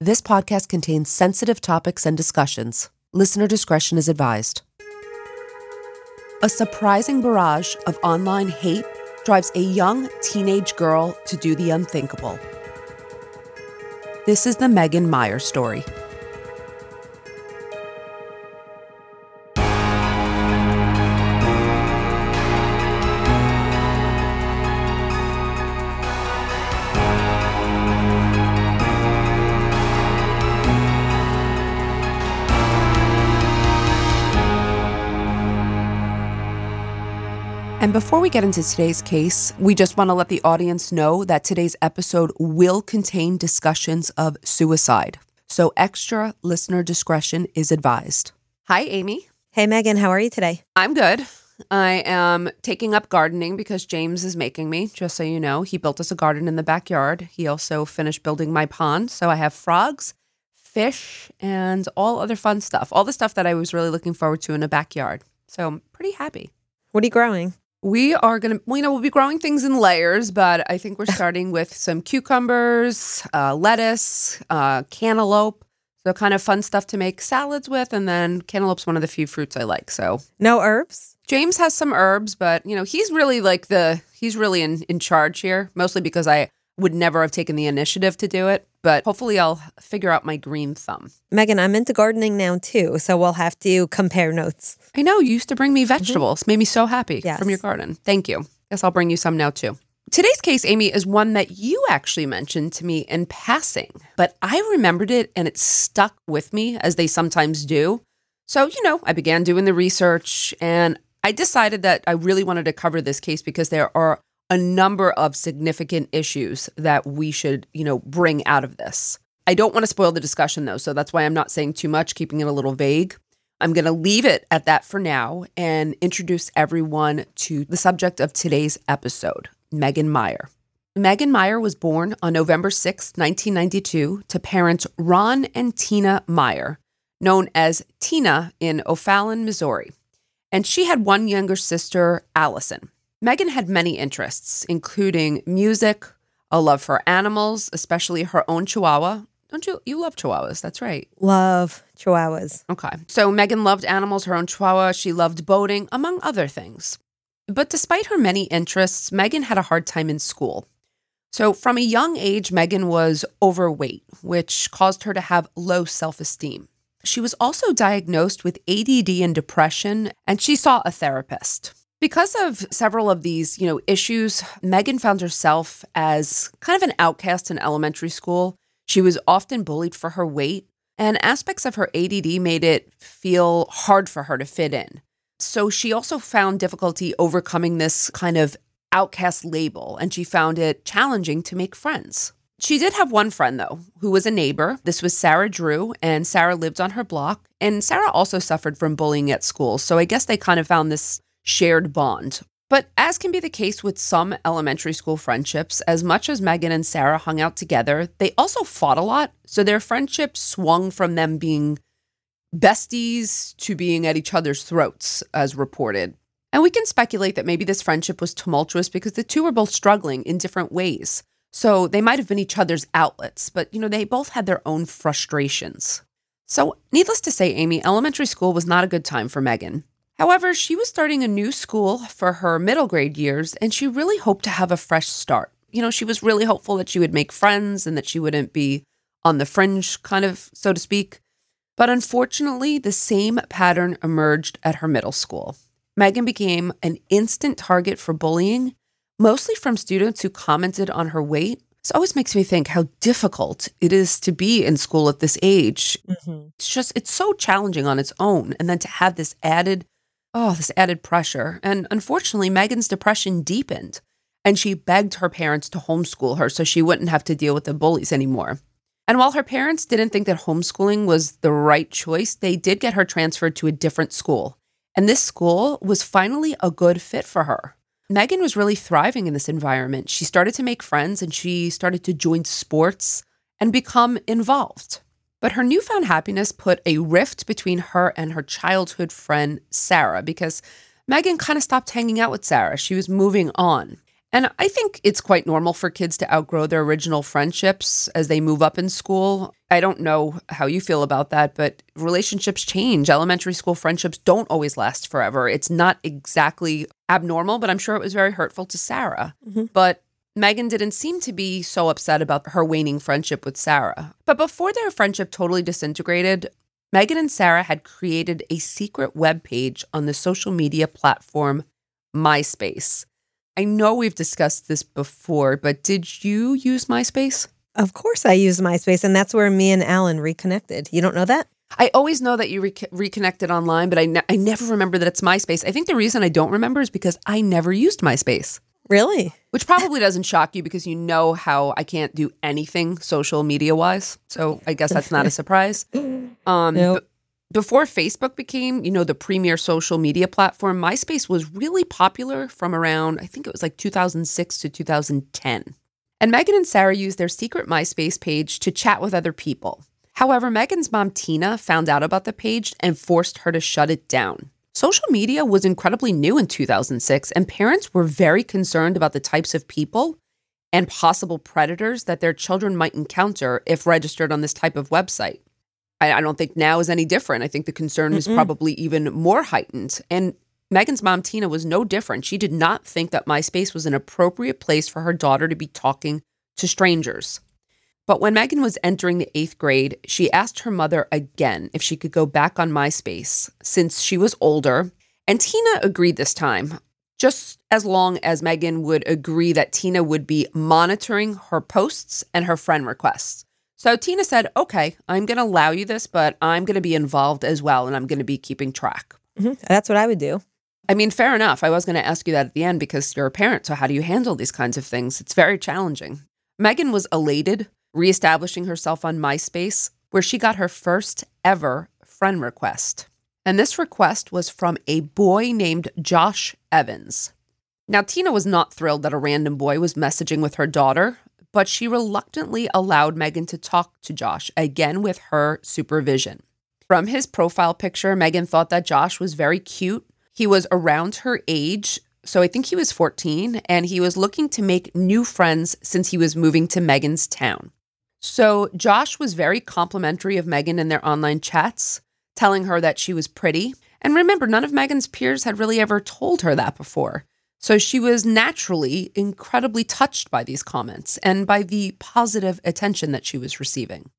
This podcast contains sensitive topics and discussions. Listener discretion is advised. A surprising barrage of online hate drives a young teenage girl to do the unthinkable. This is the Megan Meier story. And before we get into today's case, we just want to let the audience know that today's episode will contain discussions of suicide. So extra listener discretion is advised. Hi, Amy. Hey, Megan, how are you today? I'm good. I am taking up gardening because James is making me, just so you know. He built us a garden in the backyard. He also finished building my pond. So I have frogs, fish, and all other fun stuff. All the stuff that I was really looking forward to in a backyard. So I'm pretty happy. What are you growing? We are going to, well, you know, we'll be growing things in layers, but I think we're starting with some cucumbers, uh, lettuce, uh, cantaloupe. So, kind of fun stuff to make salads with. And then cantaloupe's one of the few fruits I like. So, No herbs? James has some herbs, but, you know, he's really like the, he's really in, in charge here, mostly because I would never have taken the initiative to do it. But hopefully, I'll figure out my green thumb. Megan, I'm into gardening now too, so we'll have to compare notes. I know you used to bring me mm-hmm. vegetables. Made me so happy Yes. from your garden. Thank you. Guess I'll bring you some now too. Today's case, Amy, is one that you actually mentioned to me in passing, but I remembered it and it stuck with me as they sometimes do. So, you know, I began doing the research and I decided that I really wanted to cover this case because there are a number of significant issues that we should, you know, bring out of this. I don't want to spoil the discussion though, so that's why I'm not saying too much, keeping it a little vague. I'm going to leave it at that for now and introduce everyone to the subject of today's episode, Megan Meier. Megan Meier was born on November 6, 1992, to parents Ron and Tina Meier, known as Tina in O'Fallon, Missouri. And she had one younger sister, Allison. Megan had many interests, including music, a love for animals, especially her own chihuahua. Don't you? You love chihuahuas. That's right. Love chihuahuas. Okay. So Megan loved animals, her own chihuahua. She loved boating, among other things. But despite her many interests, Megan had a hard time in school. So from a young age, Megan was overweight, which caused her to have low self esteem. She was also diagnosed with ADD and depression, and she saw a therapist. Because of several of these, you know, issues, Megan found herself as kind of an outcast in elementary school. She was often bullied for her weight, and aspects of her ADD made it feel hard for her to fit in. So she also found difficulty overcoming this kind of outcast label, and she found it challenging to make friends. She did have one friend, though, who was a neighbor. This was Sarah Drew, and Sarah lived on her block. And Sarah also suffered from bullying at school. So I guess they kind of found this shared bond. But as can be the case with some elementary school friendships, as much as Megan and Sarah hung out together, they also fought a lot. So their friendship swung from them being besties to being at each other's throats, as reported. And we can speculate that maybe this friendship was tumultuous because the two were both struggling in different ways. So they might have been each other's outlets, but you know, they both had their own frustrations. So, needless to say, Amy, elementary school was not a good time for Megan. However, she was starting a new school for her middle grade years, and she really hoped to have a fresh start. You know, she was really hopeful that she would make friends and that she wouldn't be on the fringe, kind of, so to speak. But unfortunately, the same pattern emerged at her middle school. Megan became an instant target for bullying, mostly from students who commented on her weight. This always makes me think how difficult it is to be in school at this age. Mm-hmm. It's just, it's so challenging on its own. And then to have this added, oh, this added pressure. And unfortunately, Megan's depression deepened and she begged her parents to homeschool her so she wouldn't have to deal with the bullies anymore. And while her parents didn't think that homeschooling was the right choice, they did get her transferred to a different school. And this school was finally a good fit for her. Megan was really thriving in this environment. She started to make friends and she started to join sports and become involved. But her newfound happiness put a rift between her and her childhood friend, Sarah, because Megan kind of stopped hanging out with Sarah. She was moving on. And I think it's quite normal for kids to outgrow their original friendships as they move up in school. I don't know how you feel about that, but relationships change. Elementary school friendships don't always last forever. It's not exactly abnormal, but I'm sure it was very hurtful to Sarah. Mm-hmm. But Megan didn't seem to be so upset about her waning friendship with Sarah. But before their friendship totally disintegrated, Megan and Sarah had created a secret web page on the social media platform MySpace. I know we've discussed this before, but did you use MySpace? Of course, I use MySpace, and that's where me and Alan reconnected. You don't know that? I always know that you re- reconnected online, but I, ne- I never remember that it's MySpace. I think the reason I don't remember is because I never used MySpace, Really? Which probably doesn't shock you because you know how I can't do anything social media wise. So I guess that's not a surprise. Um, Nope. b- before Facebook became, you know, the premier social media platform, MySpace was really popular from around, I think it was like 2006 to 2010. And Megan and Sarah used their secret MySpace page to chat with other people. However, Megan's mom, Tina, found out about the page and forced her to shut it down. Social media was incredibly new in 2006, and parents were very concerned about the types of people and possible predators that their children might encounter if registered on this type of website. I, I don't think now is any different. I think the concern is Mm-mm. probably even more heightened. And Megan's mom, Tina, was no different. She did not think that MySpace was an appropriate place for her daughter to be talking to strangers. But when Megan was entering the eighth grade, she asked her mother again if she could go back on MySpace since she was older. And Tina agreed this time, just as long as Megan would agree that Tina would be monitoring her posts and her friend requests. So Tina said, Okay, I'm going to allow you this, but I'm going to be involved as well, and I'm going to be keeping track. hmm That's what I would do. I mean, fair enough. I was going to ask you that at the end because you're a parent. So, how do you handle these kinds of things? It's very challenging. Megan was elated, reestablishing herself on MySpace, where she got her first ever friend request. And this request was from a boy named Josh Evans. Now, Tina was not thrilled that a random boy was messaging with her daughter, but she reluctantly allowed Megan to talk to Josh, again with her supervision. From his profile picture, Megan thought that Josh was very cute. He was around her age, so I think he was 14, and he was looking to make new friends since he was moving to Megan's town. So Josh was very complimentary of Megan in their online chats, telling her that she was pretty. And remember, none of Megan's peers had really ever told her that before. So she was naturally incredibly touched by these comments and by the positive attention that she was receiving.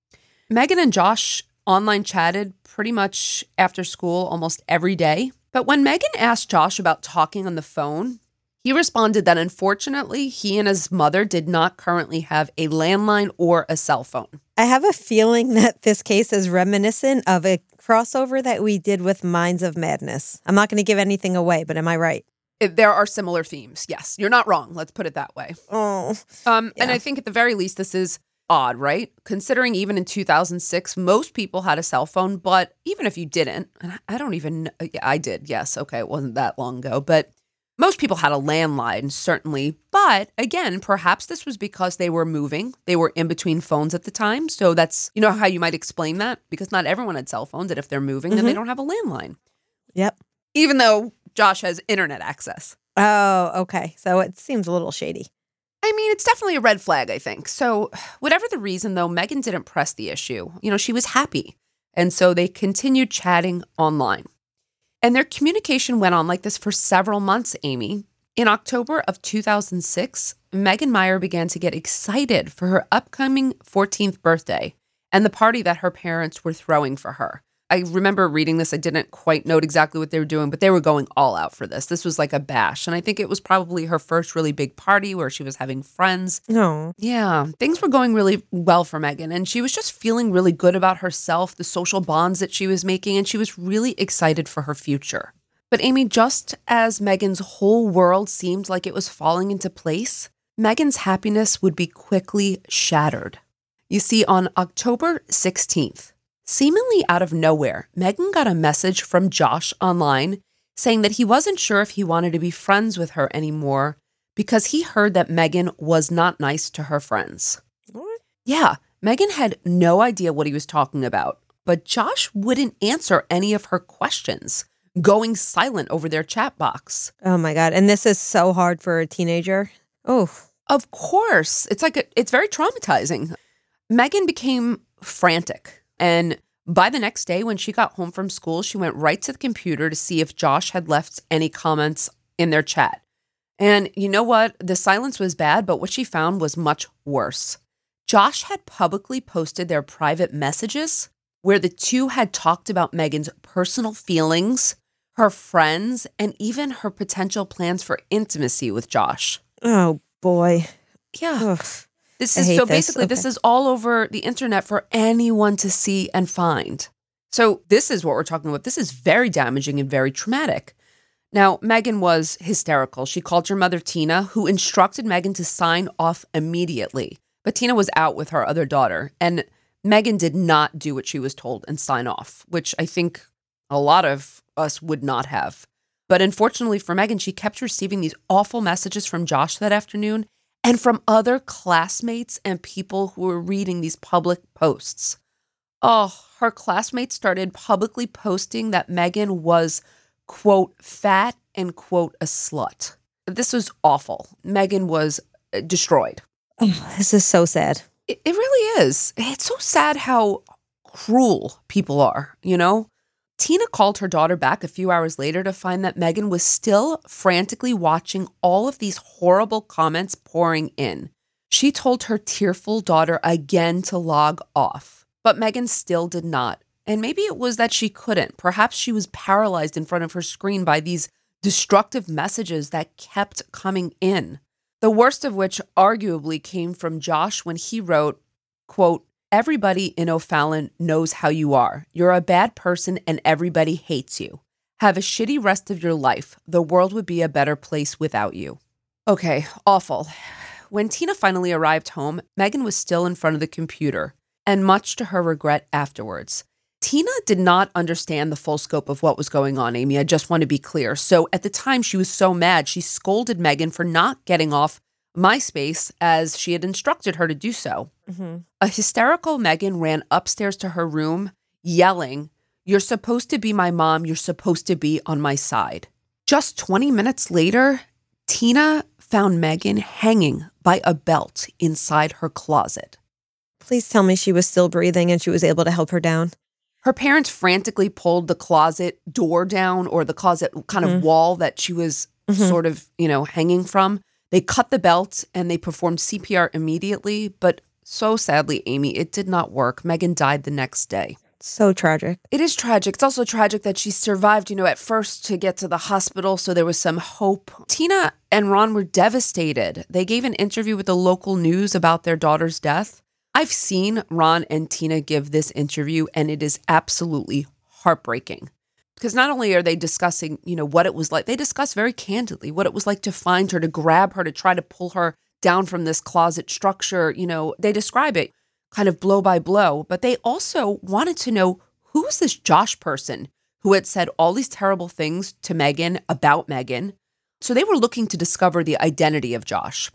Megan and Josh online chatted pretty much after school almost every day. But when Megan asked Josh about talking on the phone, he responded that unfortunately, he and his mother did not currently have a landline or a cell phone. I have a feeling that this case is reminiscent of a crossover that we did with Minds of Madness. I'm not going to give anything away, but am I right? It- there are similar themes. Yes, you're not wrong. Let's put it that way. Oh, Um, And I think at the very least, this is odd, right? Considering even in 2006, most people had a cell phone, but even if you didn't, and I- I don't even, yeah, I did. Yes. Okay. It wasn't that long ago, but most people had a landline, certainly. But again, perhaps this was because they were moving. They were in between phones at the time. So that's, you know, how you might explain that? Because not everyone had cell phones. And if they're moving, then they mm-hmm. don't have a landline, yep. even though Josh has internet access. Oh, okay. So it seems a little shady. I mean, it's definitely a red flag, I think. So, whatever the reason, though, Megan didn't press the issue. You know, she was happy. And so they continued chatting online. And their communication went on like this for several months, Amy. In October of 2006, Megan Meier began to get excited for her upcoming 14th birthday and the party that her parents were throwing for her. I remember reading this. I didn't quite note exactly what they were doing, but they were going all out for this. This was like a bash. And I think it was probably her first really big party where she was having friends. No. Yeah, things were going really well for Megan, and she was just feeling really good about herself, the social bonds that she was making, and she was really excited for her future. But Amy, just as Megan's whole world seemed like it was falling into place, Megan's happiness would be quickly shattered. You see, on October 16th, seemingly out of nowhere, Megan got a message from Josh online saying that he wasn't sure if he wanted to be friends with her anymore because he heard that Megan was not nice to her friends. What? Yeah, Megan had no idea what he was talking about, but Josh wouldn't answer any of her questions, going silent over their chat box. Oh my God. And this is so hard for a teenager. Oh, Of course, it's like a, it's very traumatizing. Megan became frantic, and by the next day when she got home from school, she went right to the computer to see if Josh had left any comments in their chat. And you know what? The silence was bad, but what she found was much worse. Josh had publicly posted their private messages where the two had talked about Megan's personal feelings, her friends, and even her potential plans for intimacy with Josh. oh boy. Yeah. Ugh. This is so this. basically this Okay. is all over the internet for anyone to see and find. So this is what we're talking about. This is very damaging and very traumatic. Now, Megan was hysterical. She called her mother Tina, who instructed Megan to sign off immediately. But Tina was out with her other daughter, and Megan did not do what she was told and sign off, which I think a lot of us would not have. But unfortunately for Megan, she kept receiving these awful messages from Josh that afternoon and from other classmates and people who were reading these public posts. Oh, her classmates started publicly posting that Megan was, quote, fat and, quote, a slut. This was awful. Megan was uh, destroyed. Oh, this is so sad. It, it really is. It's so sad how cruel people are, you know? Tina called her daughter back a few hours later to find that Megan was still frantically watching all of these horrible comments pouring in. She told her tearful daughter again to log off, but Megan still did not. And maybe it was that she couldn't. Perhaps she was paralyzed in front of her screen by these destructive messages that kept coming in. The worst of which arguably came from Josh when he wrote, quote, Everybody in O'Fallon knows how you are. You're a bad person and everybody hates you. Have a shitty rest of your life. The world would be a better place without you. Okay, awful. When Tina finally arrived home, Megan was still in front of the computer, and much to her regret afterwards. Tina did not understand the full scope of what was going on, Amy. I just want to be clear. So at the time, she was so mad, she scolded Megan for not getting off MySpace as she had instructed her to do so. A hysterical Megan ran upstairs to her room, yelling, You're supposed to be my mom. You're supposed to be on my side. Just 20 minutes later, Tina found Megan hanging by a belt inside her closet. Please tell me she was still breathing and she was able to help her down. Her parents frantically pulled the closet door down or the closet kind of Mhm. wall that she was Mhm. sort of, you know, hanging from. They cut the belt and they performed CPR immediately, but so sadly, Amy, it did not work. Megan died the next day. So tragic. It is tragic. It's also tragic that she survived, you know, at first to get to the hospital, so there was some hope. Tina and Ron were devastated. They gave an interview with the local news about their daughter's death. I've seen Ron and Tina give this interview, and it is absolutely heartbreaking. Because not only are they discussing, you know, what it was like, they discuss very candidly what it was like to find her, to grab her, to try to pull her down from this closet structure. You know, they describe it kind of blow by blow, but they also wanted to know who is this Josh person who had said all these terrible things to Megan about Megan. So they were looking to discover the identity of Josh.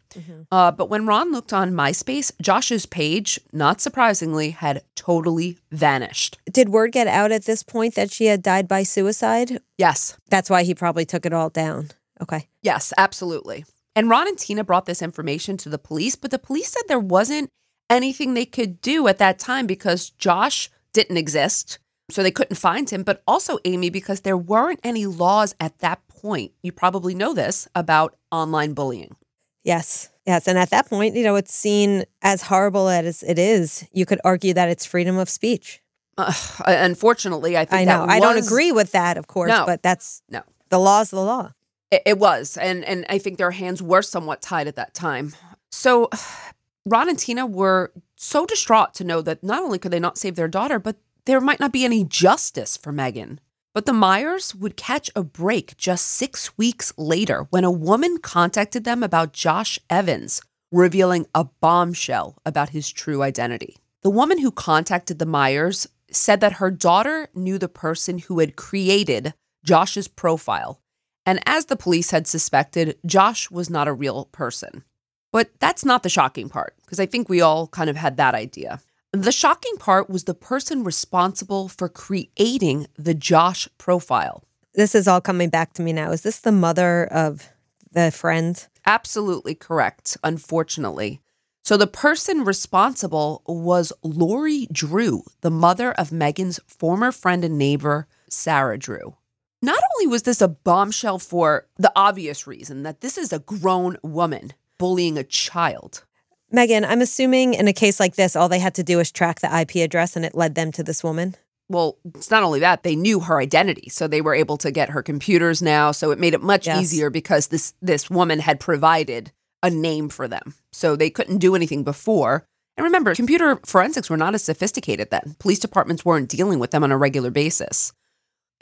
Uh, but when Ron looked on MySpace, Josh's page, not surprisingly, had totally vanished. Did word get out at this point that she had died by suicide? Yes, That's why he probably took it all down. Okay. yes, absolutely. And Ron and Tina brought this information to the police, but the police said there wasn't anything they could do at that time because Josh didn't exist. So they couldn't find him, but also Amy, because there weren't any laws at that point. You probably know this about online bullying. Yes. Yes. And at that point, you know, it's seen as horrible as it is. You could argue that it's freedom of speech. Uh, unfortunately, I think I know. that I don't agree with that, of course, No. but that's No. the law's of the law. It, was, and and I think their hands were somewhat tied at that time. So, Ron and Tina were so distraught to know that not only could they not save their daughter, but there might not be any justice for Megan. But the Meiers would catch a break just six weeks later when a woman contacted them about Josh Evans, revealing a bombshell about his true identity. The woman who contacted the Meiers said that her daughter knew the person who had created Josh's profile. And as the police had suspected, Josh was not a real person. But that's not the shocking part, because I think we all kind of had that idea. The shocking part was the person responsible for creating the Josh profile. This is all coming back to me now. Is this the mother of the friend? Absolutely correct, unfortunately. So the person responsible was Lori Drew, the mother of Megan's former friend and neighbor, Sarah Drew. Not only was this a bombshell for the obvious reason that this is a grown woman bullying a child, Megan, I'm assuming in a case like this, all they had to do was track the IP address and it led them to this woman. well, it's not only that, they knew her identity. So they were able to get her computers now. So it made it much Yes. easier because this this woman had provided a name for them. So they couldn't do anything before. And remember, computer forensics were not as sophisticated then. Police departments weren't dealing with them on a regular basis.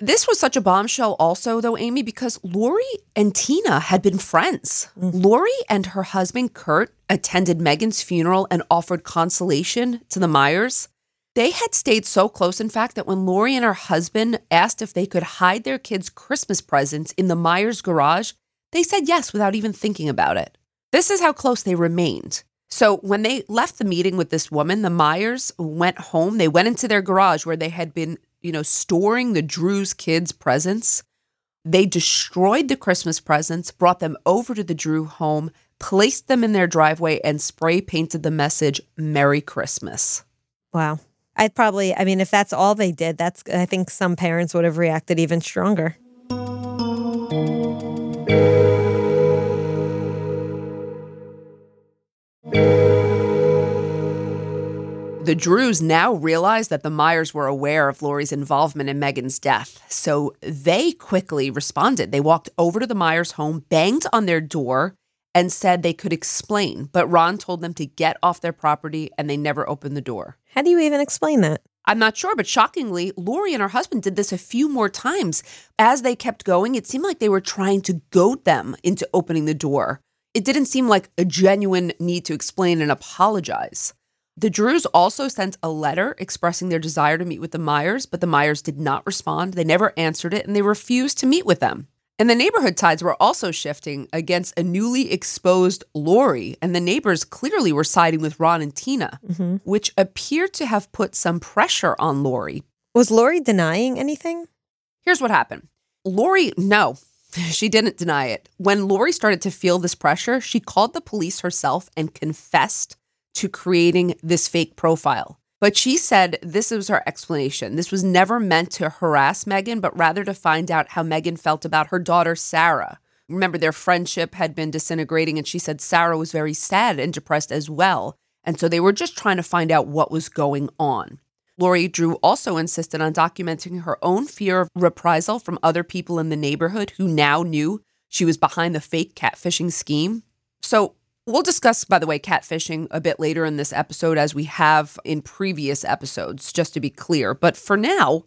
This was such a bombshell, also, though, Amy, because Lori and Tina had been friends. Mm. Lori and her husband, Kurt, attended Megan's funeral and offered consolation to the Meiers. They had stayed so close, in fact, that when Lori and her husband asked if they could hide their kids' Christmas presents in the Meiers garage, they said yes without even thinking about it. This is how close they remained. So when they left the meeting with this woman, the Meiers went home. They went into their garage where they had been, you know, storing the Drews kids' presents. They destroyed the Christmas presents, brought them over to the Drew home, placed them in their driveway, and spray painted the message Merry Christmas. Wow. I'd probably, I mean, if that's all they did, that's, I think some parents would have reacted even stronger. The Drews now realized that the Meiers were aware of Lori's involvement in Megan's death. So they quickly responded. They walked over to the Meiers home, banged on their door, and said they could explain. But Ron told them to get off their property and they never opened the door. How do you even explain that? I'm not sure, but shockingly, Lori and her husband did this a few more times. As they kept going, it seemed like they were trying to goad them into opening the door. It didn't seem like a genuine need to explain and apologize. The Drews also sent a letter expressing their desire to meet with the Meiers, but the Meiers did not respond. They never answered it and they refused to meet with them. And the neighborhood tides were also shifting against a newly exposed Lori, and the neighbors clearly were siding with Ron and Tina, mm-hmm. which appeared to have put some pressure on Lori. Was Lori denying anything? Here's what happened Lori, no, she didn't deny it. When Lori started to feel this pressure, she called the police herself and confessed to creating this fake profile. But she said this was her explanation. This was never meant to harass Megan, but rather to find out how Megan felt about her daughter, Sarah. Remember, their friendship had been disintegrating, and she said Sarah was very sad and depressed as well. And so they were just trying to find out what was going on. Lori Drew also insisted on documenting her own fear of reprisal from other people in the neighborhood who now knew she was behind the fake catfishing scheme. So, we'll discuss, by the way, catfishing a bit later in this episode, as we have in previous episodes, just to be clear. But for now,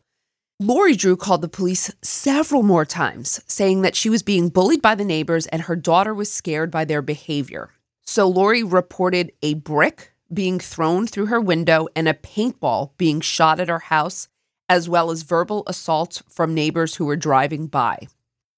Lori Drew called the police several more times, saying that she was being bullied by the neighbors and her daughter was scared by their behavior. So Lori reported a brick being thrown through her window and a paintball being shot at her house, as well as verbal assault from neighbors who were driving by.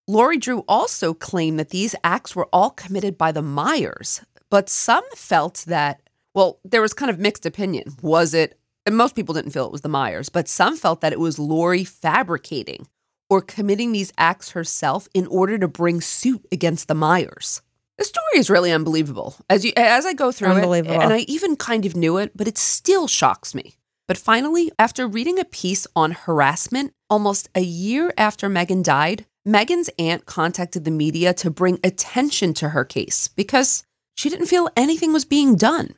Lori Drew also claimed that these acts were all committed by the Meiers, but some felt that, well, there was kind of mixed opinion. Was it, and most people didn't feel it was the Meiers, but some felt that it was Lori fabricating or committing these acts herself in order to bring suit against the Meiers. The story is really unbelievable. As you as I go through it, and I even kind of knew it, but it still shocks me. But finally, after reading a piece on harassment almost a year after Megan died, Megan's aunt contacted the media to bring attention to her case because she didn't feel anything was being done.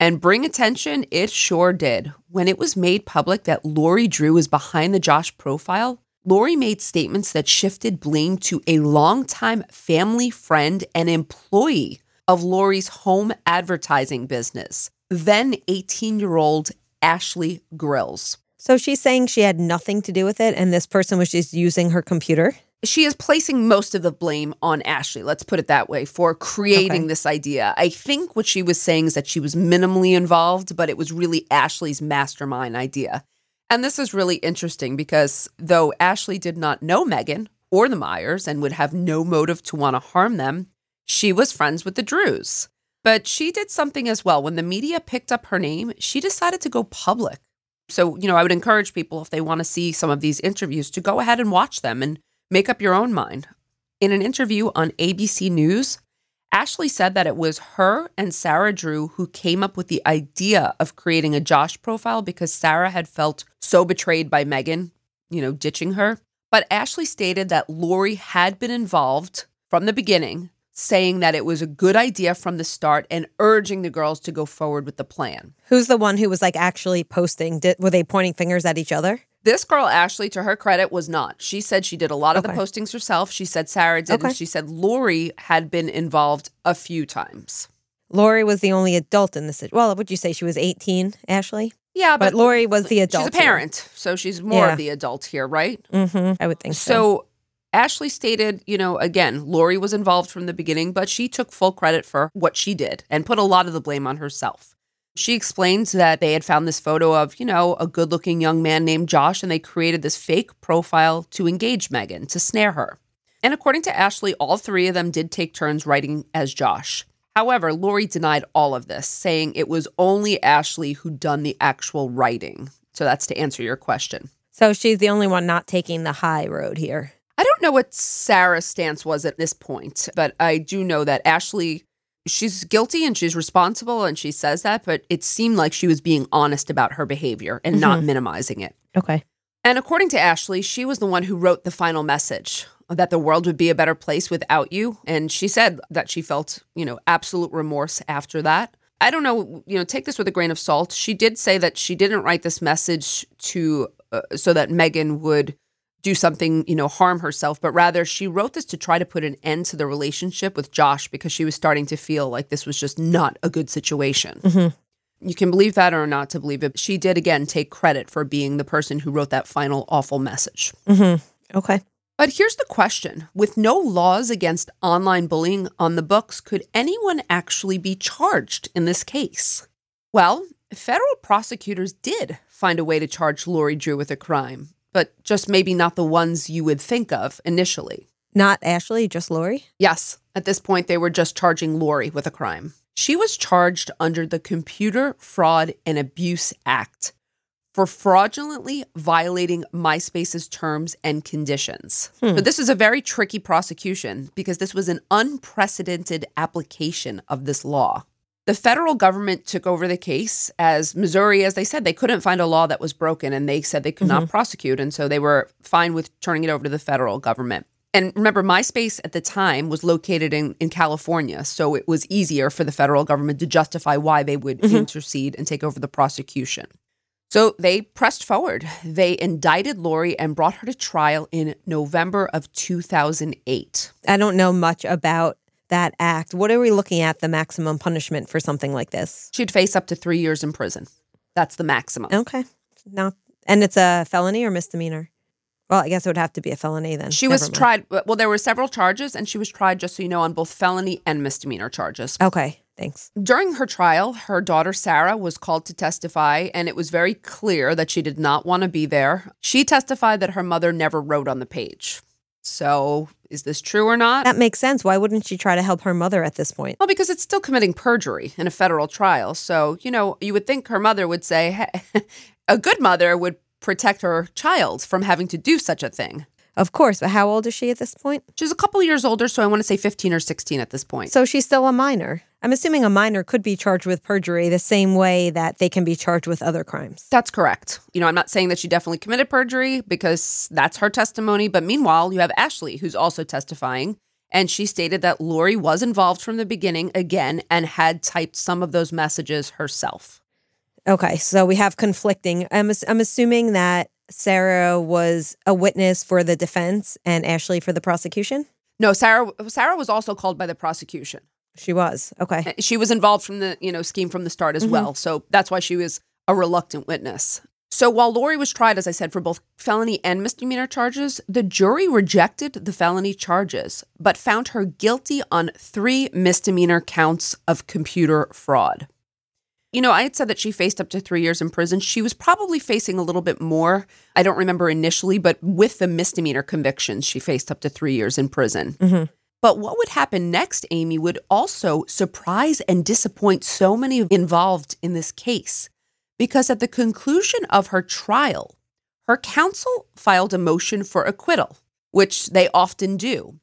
And bring attention, it sure did. When it was made public that Lori Drew was behind the Josh profile, Lori made statements that shifted blame to a longtime family friend and employee of Lori's home advertising business, then 18 year old Ashley Grills. So she's saying she had nothing to do with it and this person was just using her computer? She is placing most of the blame on Ashley, let's put it that way, for creating Okay. this idea. I think what she was saying is that she was minimally involved, but it was really Ashley's mastermind idea. And this is really interesting because though Ashley did not know Megan or the Meiers and would have no motive to want to harm them, she was friends with the Drews. But she did something as well. When the media picked up her name, she decided to go public. So, you know, I would encourage people if they want to see some of these interviews to go ahead and watch them and make up your own mind. In an interview on ABC News, Ashley said that it was her and Sarah Drew who came up with the idea of creating a Josh profile because Sarah had felt so betrayed by Megan, you know, ditching her. But Ashley stated that Lori had been involved from the beginning, saying that it was a good idea from the start and urging the girls to go forward with the plan. Who's the one who was like actually posting? Did, were they pointing fingers at each other? This girl, Ashley, to her credit, was not. She said she did a lot of the postings herself. She said Sarah did, Okay. and she said Lori had been involved a few times. Lori was the only adult in this. Well, would you say she was 18, Ashley? Yeah, But Lori was the adult. She's a parent, so she's more Yeah. of the adult here, right? Mm-hmm. I would think so. So Ashley stated, you know, again, Lori was involved from the beginning, but she took full credit for what she did and put a lot of the blame on herself. She explains that they had found this photo of, you know, a good looking young man named Josh, and they created this fake profile to engage Megan, to snare her. And according to Ashley, all three of them did take turns writing as Josh. However, Lori denied all of this, saying it was only Ashley who'd done the actual writing. So that's to answer your question. So she's the only one not taking the high road here. I don't know what Sarah's stance was at this point, but I do know that Ashley, she's guilty and she's responsible and she says that, but it seemed like she was being honest about her behavior and not minimizing it. Okay. And according to Ashley, she was the one who wrote the final message that the world would be a better place without you. And she said that she felt, you know, absolute remorse after that. I don't know, you know, take this with a grain of salt. She did say that she didn't write this message to uh, so that Megan would do something, you know, harm herself, but rather she wrote this to try to put an end to the relationship with Josh because she was starting to feel like this was just not a good situation. You can believe that or not to believe it. She did again take credit for being the person who wrote that final awful message. Mm-hmm. Okay. But here's the question with no laws against online bullying on the books, could anyone actually be charged in this case? Well, federal prosecutors did find a way to charge Lori Drew with a crime, but just maybe not the ones you would think of initially. Not Ashley, just Lori? Yes, at this point, they were just charging Lori with a crime. She was charged under the Computer Fraud and Abuse Act for fraudulently violating MySpace's terms and conditions. Hmm. But this is a very tricky prosecution because this was an unprecedented application of this law. The federal government took over the case as Missouri, as they said, they couldn't find a law that was broken and they said they could not mm-hmm. prosecute. And so they were fine with turning it over to the federal government. And remember, MySpace at the time was located in, in California. So it was easier for the federal government to justify why they would mm-hmm. intercede and take over the prosecution. So they pressed forward. They indicted Lori and brought her to trial in November of 2008. I don't know much about that act. What are we looking at the maximum punishment for something like this? She'd face up to three years in prison. That's the maximum. Okay. No. And it's a felony or misdemeanor? Well, I guess it would have to be a felony then. She Never was mind. tried, well, there were several charges, and she was tried, just so you know, on both felony and misdemeanor charges. Okay, thanks. During her trial, her daughter Sarah was called to testify, and it was very clear that she did not want to be there. She testified that her mother never wrote on the page. So, is this true or not? That makes sense. Why wouldn't she try to help her mother at this point? Well, because it's still committing perjury in a federal trial. So, you know, you would think her mother would say, hey, a good mother would protect her child from having to do such a thing. Of course, but how old is she at this point? She's a couple years older, so I want to say 15 or 16 at this point. So she's still a minor. I'm assuming a minor could be charged with perjury the same way that they can be charged with other crimes. That's correct. You know, I'm not saying that she definitely committed perjury because that's her testimony. But meanwhile, you have Ashley, who's also testifying. And she stated that Lori was involved from the beginning again and had typed some of those messages herself. Okay, so we have conflicting. I'm, I'm assuming that Sarah was a witness for the defense and Ashley for the prosecution. No, Sarah Sarah was also called by the prosecution. She was. Okay. She was involved from the, you know, scheme from the start as Mhm. well. So that's why she was a reluctant witness. So while Lori was tried, as I said, for both felony and misdemeanor charges, the jury rejected the felony charges, but found her guilty on three misdemeanor counts of computer fraud. You know, I had said that she faced up to three years in prison. She was probably facing a little bit more. I don't remember initially, but with the misdemeanor convictions, she faced up to three years in prison. Mhm. But what would happen next, Amy, would also surprise and disappoint so many involved in this case. Because at the conclusion of her trial, her counsel filed a motion for acquittal, which they often do.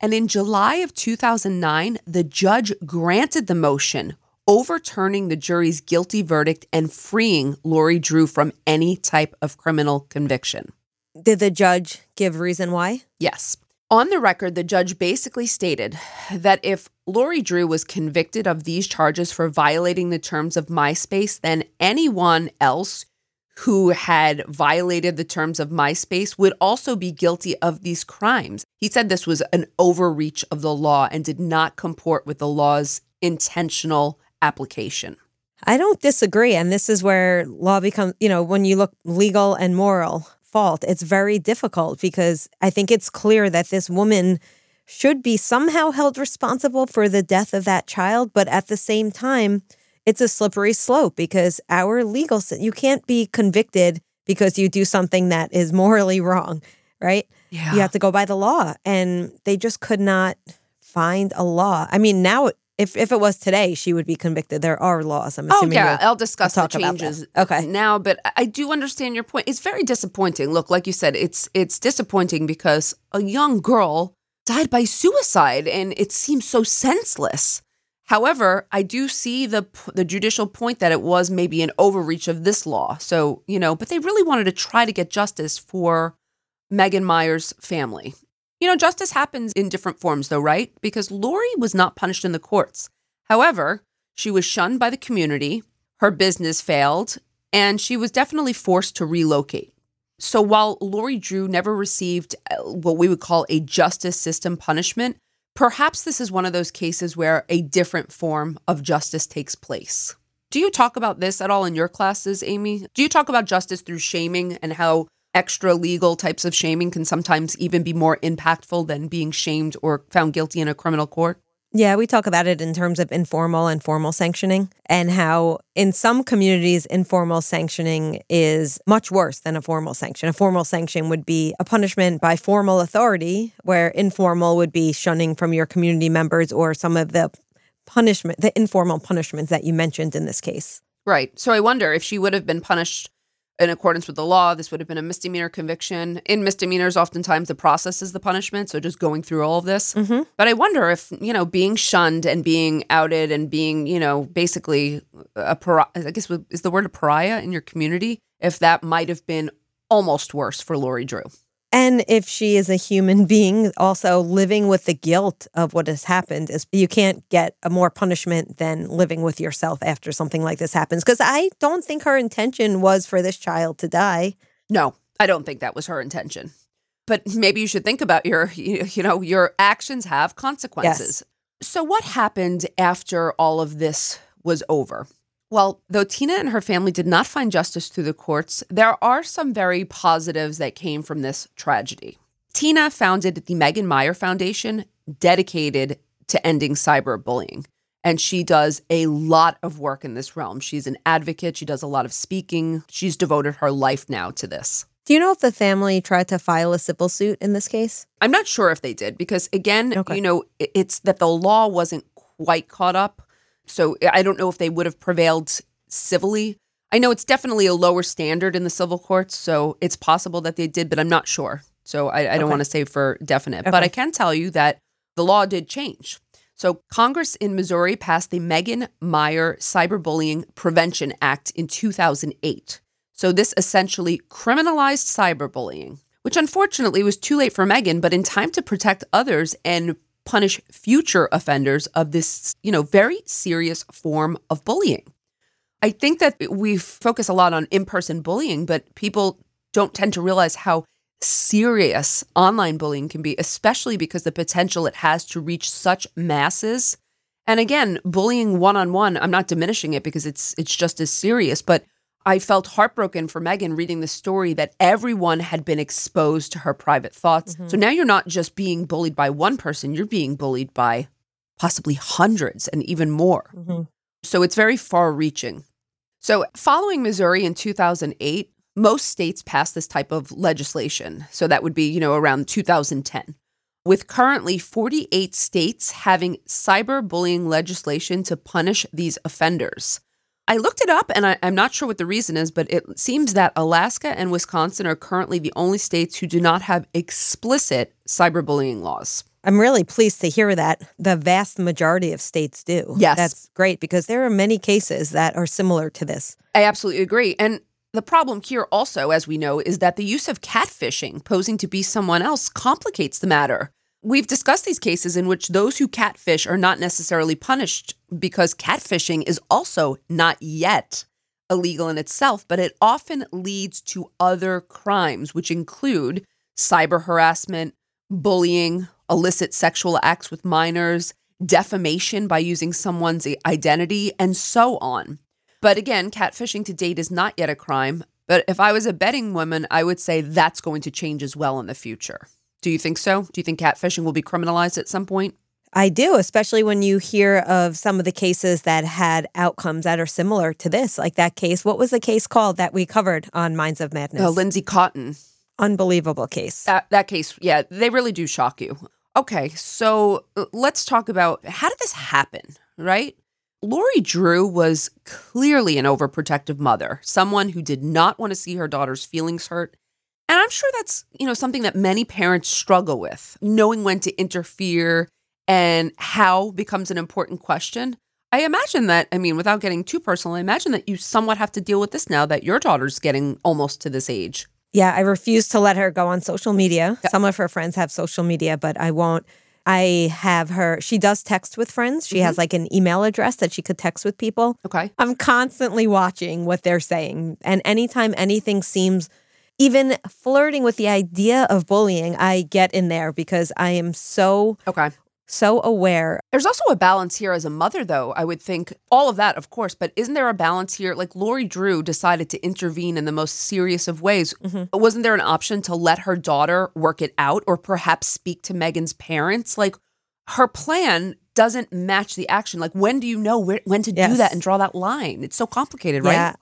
And in July of 2009, the judge granted the motion, overturning the jury's guilty verdict and freeing Lori Drew from any type of criminal conviction. Did the judge give reason why? Yes. On the record, the judge basically stated that if Lori Drew was convicted of these charges for violating the terms of MySpace, then anyone else who had violated the terms of MySpace would also be guilty of these crimes. He said this was an overreach of the law and did not comport with the law's intentional application. I don't disagree. And this is where law becomes, you know, when you look legal and moral fault, it's very difficult because I think it's clear that this woman should be somehow held responsible for the death of that child. But at the same time, it's a slippery slope because our legal, you can't be convicted because you do something that is morally wrong, right? Yeah. You have to go by the law. And they just could not find a law. I mean, now, if, if it was today, she would be convicted. There are laws. I'm assuming. Oh assuming. yeah, I'll discuss the talk about that. changes Okay. now, but I do understand your point. It's very disappointing. Look, like you said, it's it's disappointing because a young girl died by suicide and it seems so senseless. However, I do see the the judicial point that it was maybe an overreach of this law. So, you know, but they really wanted to try to get justice for Megan Meiers' family. You know, justice happens in different forms, though, right? Because Lori was not punished in the courts. However, she was shunned by the community, her business failed, and she was definitely forced to relocate. So while Lori Drew never received uh, what we would call a justice system punishment, perhaps this is one of those cases where a different form of justice takes place. Do you talk about this at all in your classes, Amy? Do you talk about justice through shaming and how extra legal types of shaming can sometimes even be more impactful than being shamed or found guilty in a criminal court? Yeah, we talk about it in terms of informal and formal sanctioning, and how in some communities, informal sanctioning is much worse than a formal sanction. A formal sanction would be a punishment by formal authority, where informal would be shunning from your community members or some of the punishment, the informal punishments that you mentioned in this case. Right. So I wonder if she would have been punished in accordance with the law, this would have been a misdemeanor conviction. In misdemeanors, oftentimes the process is the punishment. So just going through all of this. Mm-hmm. But I wonder if, you know, being shunned and being outed and being, you know, basically a pariah, I guess is the word a pariah in your community, if that might have been almost worse for Lori Drew. And if she is a human being, also living with the guilt of what has happened is you can't get a more punishment than living with yourself after something like this happens. Because I don't think her intention was for this child to die. No, I don't think that was her intention. But maybe you should think about your, you you know, your actions have consequences. So, what happened after all of this was over? Well, though Tina and her family did not find justice through the courts, there are some very positives that came from this tragedy. Tina founded the Megan Meier Foundation, dedicated to ending cyberbullying. And she does a lot of work in this realm. She's an advocate, she does a lot of speaking. She's devoted her life now to this. Do you know if the family tried to file a civil suit in this case? I'm not sure if they did because, again, Okay. you know, it's that the law wasn't quite caught up. So eh, I don't know if they would have prevailed civilly. I know it's definitely a lower standard in the civil courts, so it's possible that they did, but I'm not sure. So I, I don't Okay. want to say for definite, but I can tell you that the law did change. So Congress in Missouri passed the Megan Meier Cyberbullying Prevention Act in 2008. So this essentially criminalized cyberbullying, which unfortunately was too late for Megan, but in time to protect others and punish future offenders of this, you know, very serious form of bullying. I think that we focus a lot on in-person bullying, but people don't tend to realize how serious online bullying can be, especially because the potential it has to reach such masses. And again, bullying one-on-one, I'm not diminishing it because it's it's just as serious, but I felt heartbroken for Megan reading the story that everyone had been exposed to her private thoughts. Mm-hmm. So now you're not just being bullied by one person, you're being bullied by possibly hundreds and even more. Mm-hmm. So it's very far reaching. So, following Missouri in 2008, most states passed this type of legislation. So that would be, you know, around 2010. With currently 48 states having cyberbullying legislation to punish these offenders. I looked it up and I, I'm not sure what the reason is, but it seems that Alaska and Wisconsin are currently the only states who do not have explicit cyberbullying laws. I'm really pleased to hear that the vast majority of states do. Yes. That's great because there are many cases that are similar to this. I absolutely agree. And the problem here also, as we know, is that the use of catfishing, posing to be someone else, complicates the matter. We've discussed these cases in which those who catfish are not necessarily punished because catfishing is also not yet illegal in itself, but it often leads to other crimes, which include cyber harassment, bullying, illicit sexual acts with minors, defamation by using someone's identity, and so on. But again, catfishing to date is not yet a crime. But if I was a betting woman, I would say that's going to change as well in the future. Do you think so? Do you think catfishing will be criminalized at some point? I do, especially when you hear of some of the cases that had outcomes that are similar to this, like that case. What was the case called that we covered on Minds of Madness? Uh, Lindsay Cotton. Unbelievable case. That, that case, yeah, they really do shock you. Okay, so uh, let's talk about how did this happen, right? Lori Drew was clearly an overprotective mother, someone who did not want to see her daughter's feelings hurt. And I'm sure that's, you know, something that many parents struggle with, knowing when to interfere and how becomes an important question. I imagine that, I mean, without getting too personal, I imagine that you somewhat have to deal with this now that your daughter's getting almost to this age. Yeah, I refuse to let her go on social media. Some of her friends have social media, but I won't. I have her, she does text with friends. She has mm-hmm. like an email address that she could text with people. Okay. I'm constantly watching what they're saying. And anytime anything seems even flirting with the idea of bullying, I get in there because I am so, Okay. so aware. There's also a balance here as a mother, though. I would think all of that, of course, but isn't there a balance here? Like Lori Drew decided to intervene in the most serious of ways. Mm-hmm. Wasn't there an option to let her daughter work it out or perhaps speak to Megan's parents? Like her plan doesn't match the action. Like when do you know where, when to do that and draw that line? It's so complicated, right? Yeah.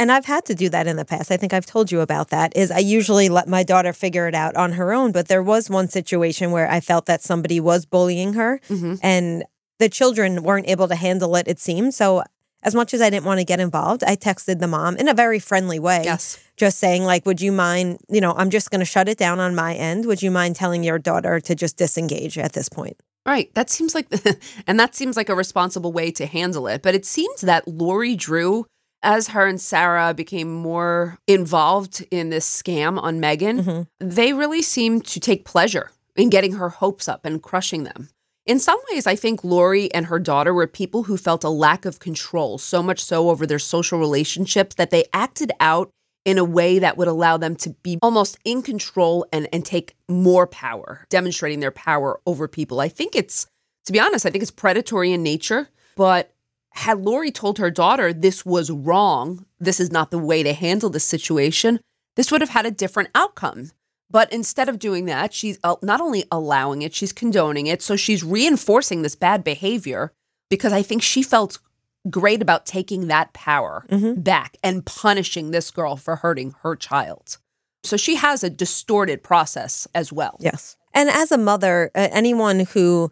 And I've had to do that in the past. I think I've told you about that. Is I usually let my daughter figure it out on her own, but there was one situation where I felt that somebody was bullying her Mm-hmm. and the children weren't able to handle it it seemed. So as much as I didn't want to get involved, I texted the mom in a very friendly way. Yes. Just saying like, would you mind, you know, I'm just going to shut it down on my end. Would you mind telling your daughter to just disengage at this point? Right. That seems like, and that seems like a responsible way to handle it. But it seems that Lori Drew, as her and Sarah became more involved in this scam on Megan, mm-hmm. they really seemed to take pleasure in getting her hopes up and crushing them. In some ways, I think Lori and her daughter were people who felt a lack of control, so much so over their social relationships that they acted out in a way that would allow them to be almost in control and, and take more power, demonstrating their power over people. I think it's, to be honest, I think it's predatory in nature, but had Lori told her daughter this was wrong, this is not the way to handle this situation, this would have had a different outcome. But instead of doing that, she's uh, not only allowing it, she's condoning it. So she's reinforcing this bad behavior because I think she felt great about taking that power back and punishing this girl for hurting her child. So she has a distorted process as well. Yes. And as a mother, anyone who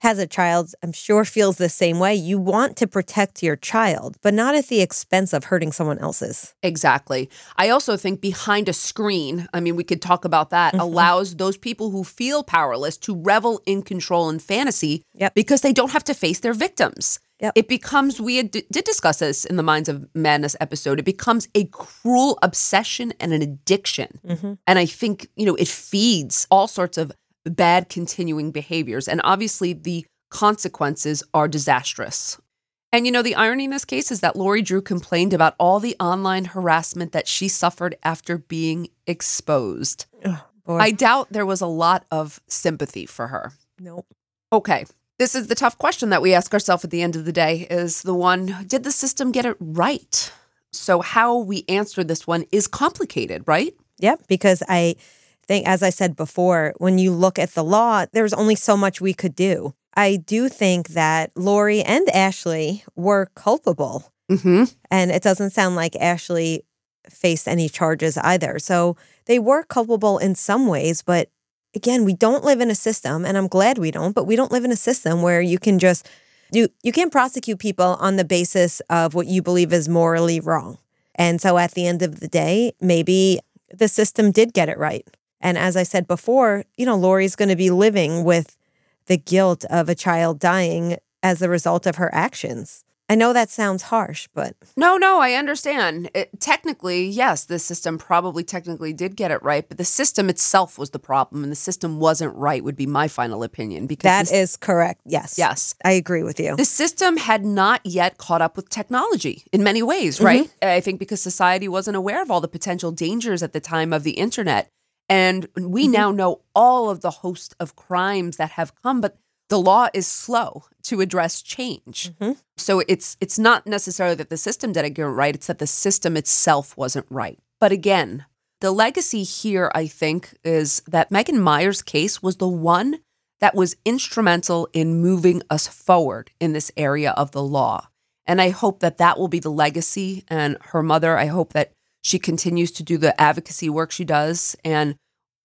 has a child, I'm sure feels the same way. You want to protect your child, but not at the expense of hurting someone else's. Exactly. I also think behind a screen, I mean, we could talk about that, Mm-hmm. allows those people who feel powerless to revel in control and fantasy Yep. because they don't have to face their victims. Yep. It becomes, we had, did discuss this in the Minds of Madness episode, it becomes a cruel obsession and an addiction. Mm-hmm. And I think, you know, it feeds all sorts of bad continuing behaviors. And obviously, the consequences are disastrous. And you know, the irony in this case is that Lori Drew complained about all the online harassment that she suffered after being exposed. Boy, I doubt there was a lot of sympathy for her. nope. Okay. This is the tough question that we ask ourselves at the end of the day is the one did the system get it right? So how we answer this one is complicated, right? Yep, because I think, as I said before, when you look at the law, there's only so much we could do. I do think that Lori and Ashley were culpable. Mhm. And it doesn't sound like Ashley faced any charges either. So they were culpable in some ways, but again, we don't live in a system, and I'm glad we don't, but we don't live in a system where you can just you you can't prosecute people on the basis of what you believe is morally wrong. And so at the end of the day, maybe the system did get it right. And as I said before, you know, Lori's going to be living with the guilt of a child dying as a result of her actions. I know that sounds harsh, but No, no, I understand. It, technically, yes, the system probably technically did get it right, but the system itself was the problem, and the system wasn't right. Would be my final opinion because that this- is correct. Yes. yes, I agree with you. the system had not yet caught up with technology in many ways, right? Mm-hmm. I think because society wasn't aware of all the potential dangers at the time of the internet. And we mm-hmm. now know all of the host of crimes that have come, but the law is slow to address change. Mm-hmm. So it's it's not necessarily that the system didn't get it right, it's that the system itself wasn't right. But again, the legacy here, I think, is that Megan Meier's case was the one that was instrumental in moving us forward in this area of the law. And I hope that that will be the legacy. And her mother, I hope that she continues to do the advocacy work she does. And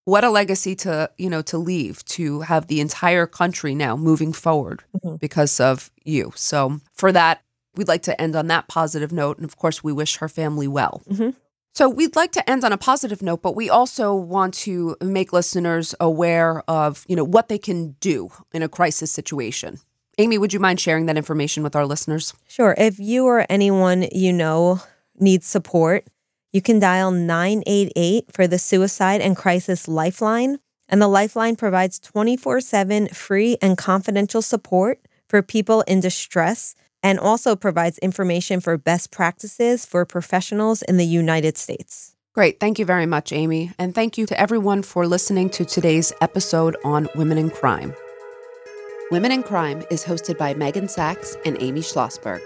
what a legacy to, you know, to leave, to have the entire country now moving forward mm-hmm. because of you. So for that, we'd like to end on that positive note. And of course, we wish her family well. Mm-hmm. So we'd like to end on a positive note, but we also want to make listeners aware of, you know, what they can do in a crisis situation. Amy, would you mind sharing that information with our listeners? Sure. If you or anyone you know needs support, you can dial 988 for the Suicide and Crisis Lifeline. And the Lifeline provides 24 7 free and confidential support for people in distress and also provides information for best practices for professionals in the United States. Great. Thank you very much, Amy. And thank you to everyone for listening to today's episode on Women and Crime. Women and Crime is hosted by Meghan Sacks and Amy Shlosberg.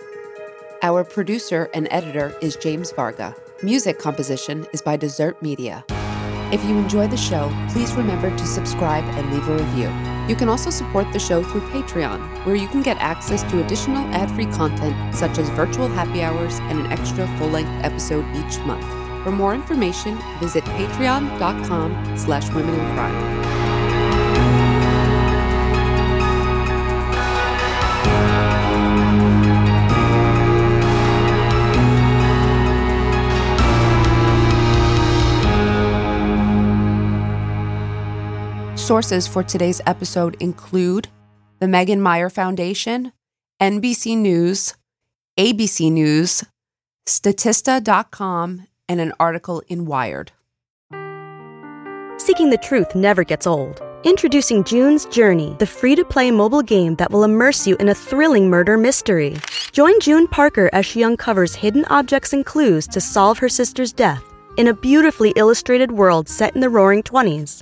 Our producer and editor is James Varga. Music composition is by Desert Media. If you enjoy the show, please remember to subscribe and leave a review. You can also support the show through Patreon, where you can get access to additional ad-free content such as virtual happy hours and an extra full-length episode each month. For more information, visit patreon.com slash women in crime. Sources for today's episode include the Megan Meier Foundation, NBC News, ABC News, Statista.com, and an article in Wired. Seeking the truth never gets old. Introducing June's Journey, the free to play mobile game that will immerse you in a thrilling murder mystery. Join June Parker as she uncovers hidden objects and clues to solve her sister's death in a beautifully illustrated world set in the roaring 20s.